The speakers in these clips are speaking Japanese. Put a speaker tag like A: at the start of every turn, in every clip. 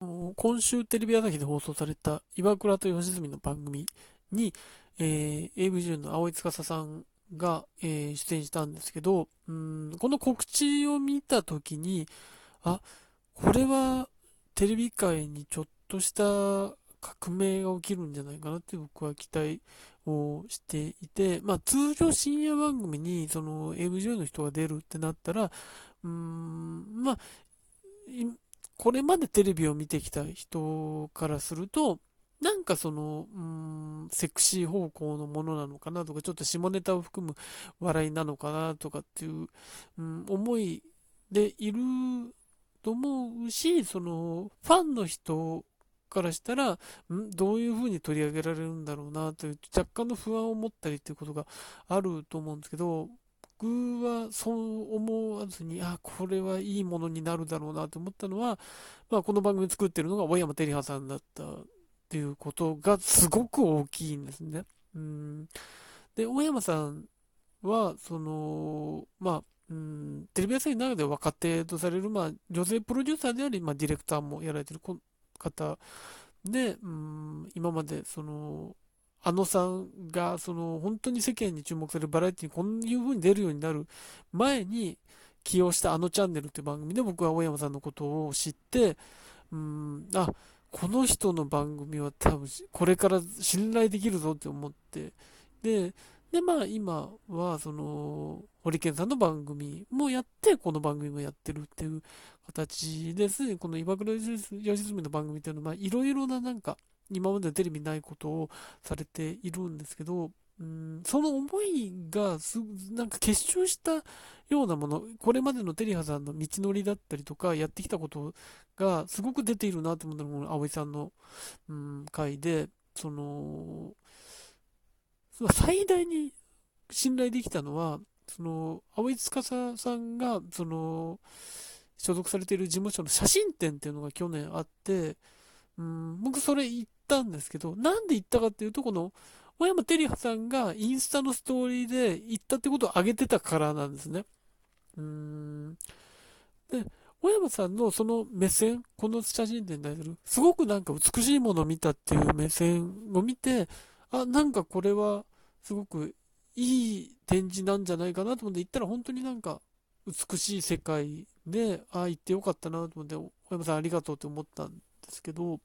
A: 今週テレビ朝日で放送された岩倉と吉住の番組に、えー、AV 女優の青井司さんが、えー、出演したんですけど、うん、この告知を見たときに、あ、これはテレビ界にちょっとした革命が起きるんじゃないかなって僕は期待をしていて、まあ通常深夜番組にその AV 女優の人が出るってなったら、うん、まあ、これまでテレビを見てきた人からすると、なんかその、うん、セクシー方向のものなのかなとか、ちょっと下ネタを含む笑いなのかなとかっていう、うん、思いでいると思うし、その、ファンの人からしたら、んどういう風に取り上げられるんだろうなという若干の不安を持ったりっていうことがあると思うんですけど、僕はそう思わずに、あ、これはいいものになるだろうなと思ったのは、まあ、この番組作ってるのが小山照葉さんだったっていうことがすごく大きいんですね。うん。で、小山さんは、その、まあ、うん、テレビ朝日の中で若手とされる、まあ、女性プロデューサーであり、まあ、ディレクターもやられてる方で、うん、今まで、その、あのさんが、その、本当に世間に注目されるバラエティにこういう風に出るようになる前に起用したあのチャンネルっていう番組で僕は大山さんのことを知って、うん、あ、この人の番組は多分、これから信頼できるぞって思って、で、で、まあ今は、その、ホリケンさんの番組もやって、この番組もやってるっていう形ですね。この岩倉良純の番組っていうのは、まあいろいろななんか、今までテレビないことをされているんですけど、うん、その思いがす、なんか結集したようなもの、これまでのテリハさんの道のりだったりとか、やってきたことがすごく出ているなと思ったのが、葵さんの、うん、回で、その、最大に信頼できたのは、その、葵司さんが、その、所属されている事務所の写真展っていうのが去年あって、うん、僕それ行ったんですけど、なんで行ったかっていうと、この、小山照葉さんがインスタのストーリーで行ったってことを挙げてたからなんですね。うーん。で、小山さんのその目線、この写真展に対する、すごくなんか美しいものを見たっていう目線を見て、あ、なんかこれはすごくいい展示なんじゃないかなと思って行ったら本当になんか美しい世界で、あ、行ってよかったなと思って、小山さんありがとうって思ったんですけど、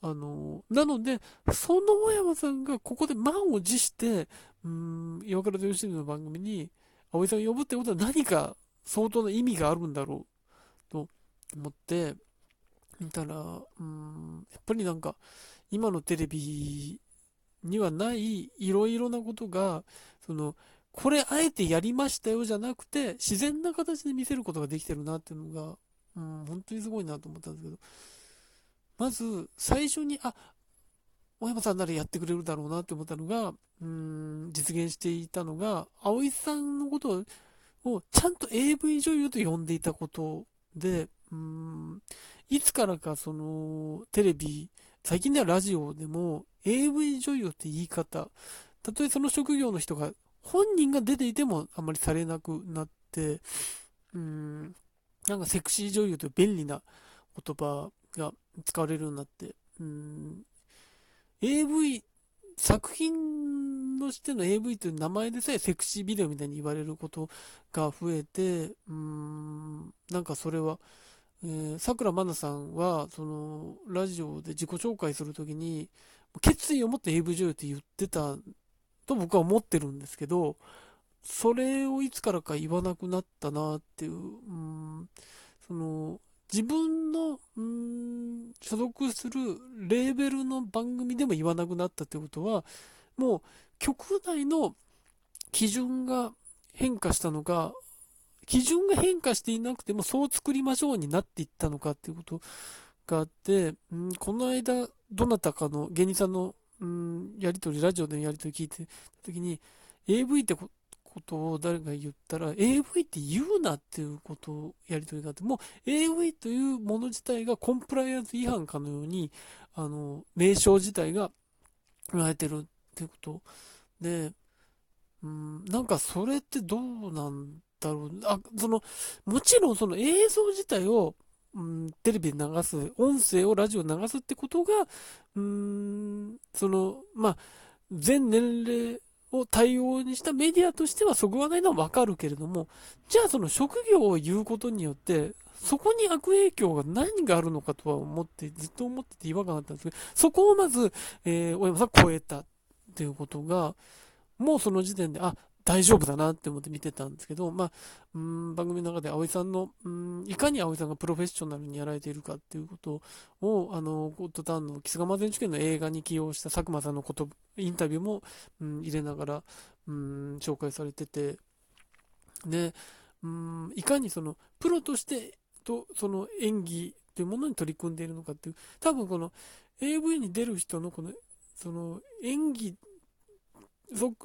A: あの、なので、その小山さんがここで満を持して、うん、岩倉と吉の番組に、葵さんを呼ぶってことは何か相当な意味があるんだろう、と思って、見たら、うん、やっぱりなんか、今のテレビにはないいろいろなことが、その、これあえてやりましたよじゃなくて、自然な形で見せることができてるなっていうのが、うん、本当にすごいなと思ったんですけど、まず、最初に、あ、小山さんならやってくれるだろうなって思ったのが、うん、実現していたのが、葵さんのことをちゃんと AV 女優と呼んでいたことで、うん、いつからかその、テレビ、最近ではラジオでも AV 女優って言い方、たとえその職業の人が、本人が出ていてもあんまりされなくなって、うん、なんかセクシー女優という便利な言葉が使われるようになって、うん、AV、作品としての AV という名前でさえセクシービデオみたいに言われることが増えて、うん、なんかそれは、えー、桜まなさんは、その、ラジオで自己紹介するときに、決意を持って AV 女優って言ってたと僕は思ってるんですけど、それをいつからか言わなくなったなっていう、うん、その、自分の、所属するレーベルの番組でも言わなくなったってことは、もう局内の基準が変化したのか、基準が変化していなくてもそう作りましょうになっていったのかっていうことがあって、この間、どなたかの芸人さんの、やりとり、ラジオでのやりとり聞いてた時に、AV ってことを誰が言ったら、AV って言うなっていうことをやりとりがあって、もう AV というもの自体がコンプライアンス違反かのように、あの、名称自体が言われてるっていうことで、うん、なんかそれってどうなんだろう。あ、その、もちろんその映像自体をうん、テレビで流す、音声をラジオ流すってことが、うん、その、まあ、全年齢を対応にしたメディアとしてはそぐわないのはわかるけれども、じゃあその職業を言うことによって、そこに悪影響が何があるのかとは思って、ずっと思ってて違和感あったんですけど、そこをまず、えー、大山さん超えたっていうことが、もうその時点で、あ、大丈夫だなって思って見てたんですけど、まあ、うん番組の中で葵さんの、うんいかに葵さんがプロフェッショナルにやられているかっていうことを、あの、ゴッドタウンのキスガマ選手権の映画に起用した佐久間さんのこと、インタビューも、うん、入れながら、うん、紹介されてて、で、うん、いかにその、プロとしてと、その演技というものに取り組んでいるのかっていう、多分この AV に出る人のこの、その演技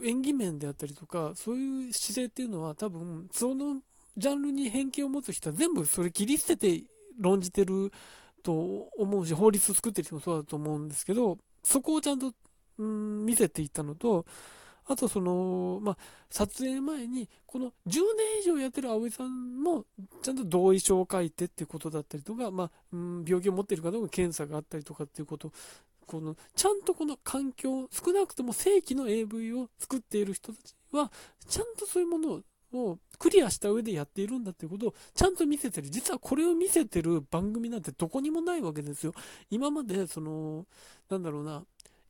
A: 演技面であったりとか、そういう姿勢っていうのは多分、そのジャンルに偏見を持つ人は全部それ切り捨てて論じてると思うし、法律を作ってる人もそうだと思うんですけど、そこをちゃんと、うん、見せていったのと、あとその、まあ、撮影前に、この10年以上やってる葵さんも、ちゃんと同意書を書いてっていうことだったりとか、まあ、うん、病気を持っているかどうか検査があったりとかっていうことこの、ちゃんとこの環境、少なくとも正規の AV を作っている人たちは、ちゃんとそういうものをクリアした上でやっているんだっていうことをちゃんと見せてる。実はこれを見せてる番組なんてどこにもないわけですよ。今まで、その、なんだろうな、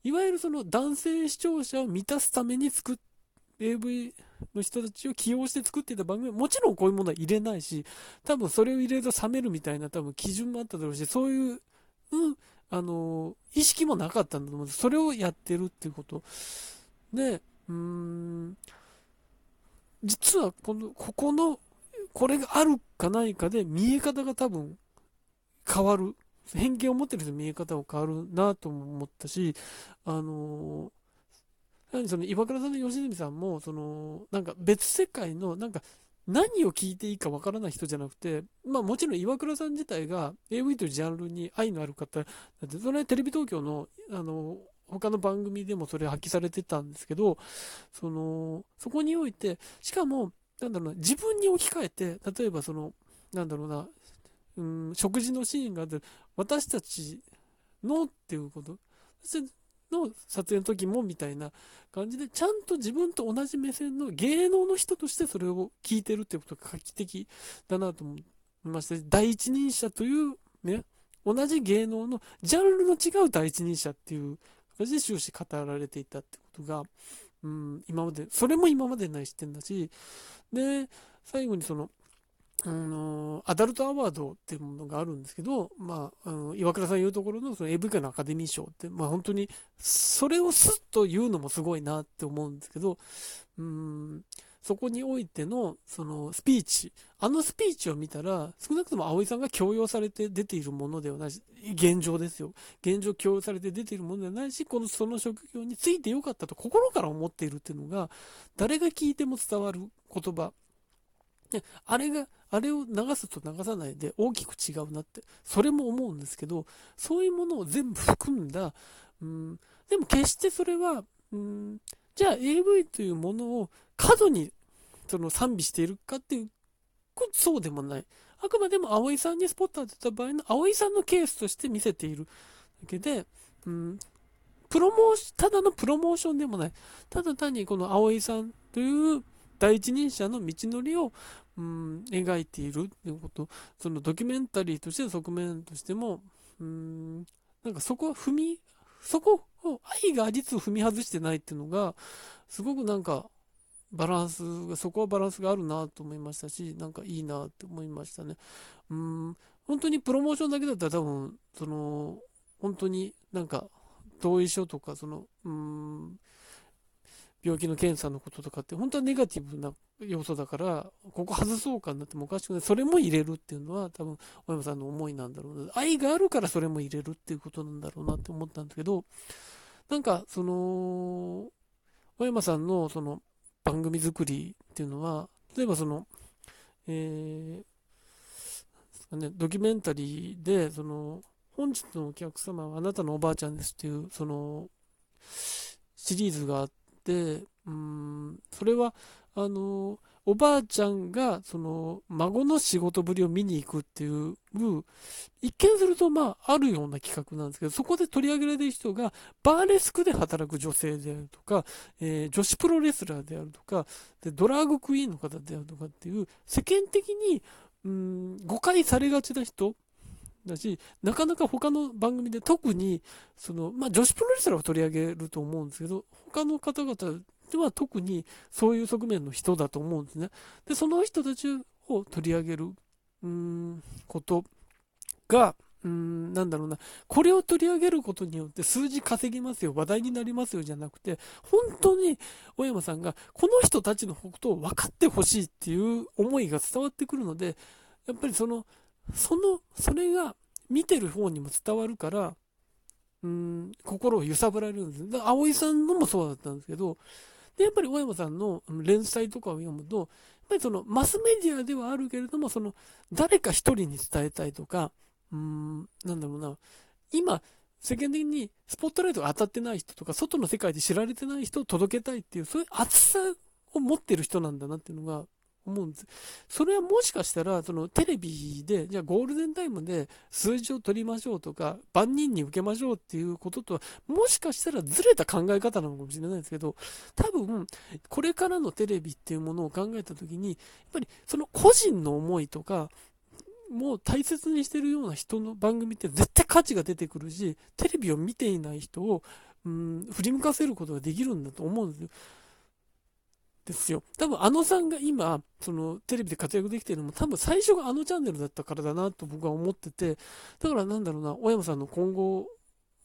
A: いわゆるその男性視聴者を満たすために作っ AV の人たちを起用して作っていた番組はもちろんこういうものは入れないし、多分それを入れると冷めるみたいな多分基準もあっただろうし、そういう、うん、あの、意識もなかったんだと思うんです。それをやってるっていうこと。で、うーん、実はこの、ここの、これがあるかないかで見え方が多分変わる。偏見を持ってる人の見え方が変わるなとも思ったし、あのその岩倉さんの吉住さんも、その、なんか別世界の、なんか何を聞いていいかわからない人じゃなくて、まあもちろん岩倉さん自体が AV というジャンルに愛のある方、だってそれはテレビ東京の、あの、他の番組でもそれ発揮されてたんですけど、その、そこにおいて、しかも、なんだろうな、自分に置き換えて、例えばその、なんだろうな、うん、食事のシーンがあって、私たちのっていうこと、の撮影の時もみたいな感じで、ちゃんと自分と同じ目線の芸能の人としてそれを聞いてるってことが画期的だなと思いました。第一人者というね、同じ芸能のジャンルの違う第一人者っていう形で終始語られていたってことが、うん、今まで、それも今までない視点だし、で、最後にその、あのアダルトアワードっていうものがあるんですけど、まあ、あの岩倉さん言うところのその AV 界のアカデミー賞って、まあ本当に、それをスッと言うのもすごいなって思うんですけど、うん、そこにおいての、そのスピーチ、あのスピーチを見たら、少なくとも葵さんが強要されて出ているものではないし、現状ですよ。現状強要されて出ているものではないし、このその職業についてよかったと心から思っているっていうのが、誰が聞いても伝わる言葉で、あれが、あれを流すと流さないで大きく違うなって、それも思うんですけど、そういうものを全部含んだ、うん、でも決してそれは、うん、じゃあ AV というものを過度にその賛美しているかっていう、そうでもない。あくまでも葵さんにスポット当てた場合の葵さんのケースとして見せているだけで、うん、プロモーシ、ただのプロモーションでもない。ただ単にこの葵さんという第一人者の道のりを、うん、描いているっていうこと、そのドキュメンタリーとしての側面としても、うん、なんかそこは踏み、そこを愛が実踏み外してないっていうのが、すごくなんか、バランスが、そこはバランスがあるなと思いましたし、なんかいいなって思いましたね。うん、本当にプロモーションだけだったら多分、その、本当になんか、同意書とか、その、うん、病気の検査のこととかって、本当はネガティブな要素だから、ここ外そうかなってもおかしくない。それも入れるっていうのは、多分、小山さんの思いなんだろうな。愛があるからそれも入れるっていうことなんだろうなって思ったんだけど、なんか、その、小山さんのその番組作りっていうのは、例えばその、えー、ね、ドキュメンタリーで、その、本日のお客様はあなたのおばあちゃんですっていう、その、シリーズがあって、うん、それは、あの、おばあちゃんが、その、孫の仕事ぶりを見に行くっていう、一見すると、まあ、あるような企画なんですけど、そこで取り上げられる人が、バーレスクで働く女性であるとか、えー、女子プロレスラーであるとか、でドラァグクイーンの方であるとかっていう、世間的に、うん、誤解されがちな人だし、なかなか他の番組で特に、その、まあ、女子プロレスラーを取り上げると思うんですけど、他の方々では特にそういう側面の人だと思うんですね。で、その人たちを取り上げる、うん、ことが、うん、なんだろうな、これを取り上げることによって数字稼ぎますよ、話題になりますよじゃなくて、本当に小山さんがこの人たちのことを分かってほしいっていう思いが伝わってくるので、やっぱりその、その、それが見てる方にも伝わるから、うん、心を揺さぶられるんです。だから葵さんのもそうだったんですけど、で、やっぱり小山さんの連載とかを読むと、やっぱりそのマスメディアではあるけれども、その誰か一人に伝えたいとか、うーん、なんだろうな、今、世間的にスポットライトが当たってない人とか、外の世界で知られてない人を届けたいっていう、そういう熱さを持ってる人なんだなっていうのが思う。それはもしかしたら、そのテレビで、じゃあゴールデンタイムで数字を取りましょうとか、万人に受けましょうっていうこととは、もしかしたらずれた考え方なのかもしれないですけど、多分、これからのテレビっていうものを考えたときに、やっぱりその個人の思いとか、もう大切にしてるような人の番組って絶対価値が出てくるし、テレビを見ていない人を、うん、振り向かせることができるんだと思うんですよ。ですよ。多分あのさんが今、そのテレビで活躍できてるのも多分最初があのチャンネルだったからだなと僕は思ってて、だからなんだろうな、小山さんの今後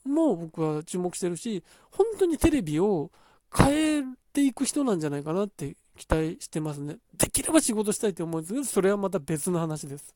A: も僕は注目してるし、本当にテレビを変えていく人なんじゃないかなって期待してますね。できれば仕事したいと思うんですけど、それはまた別の話です。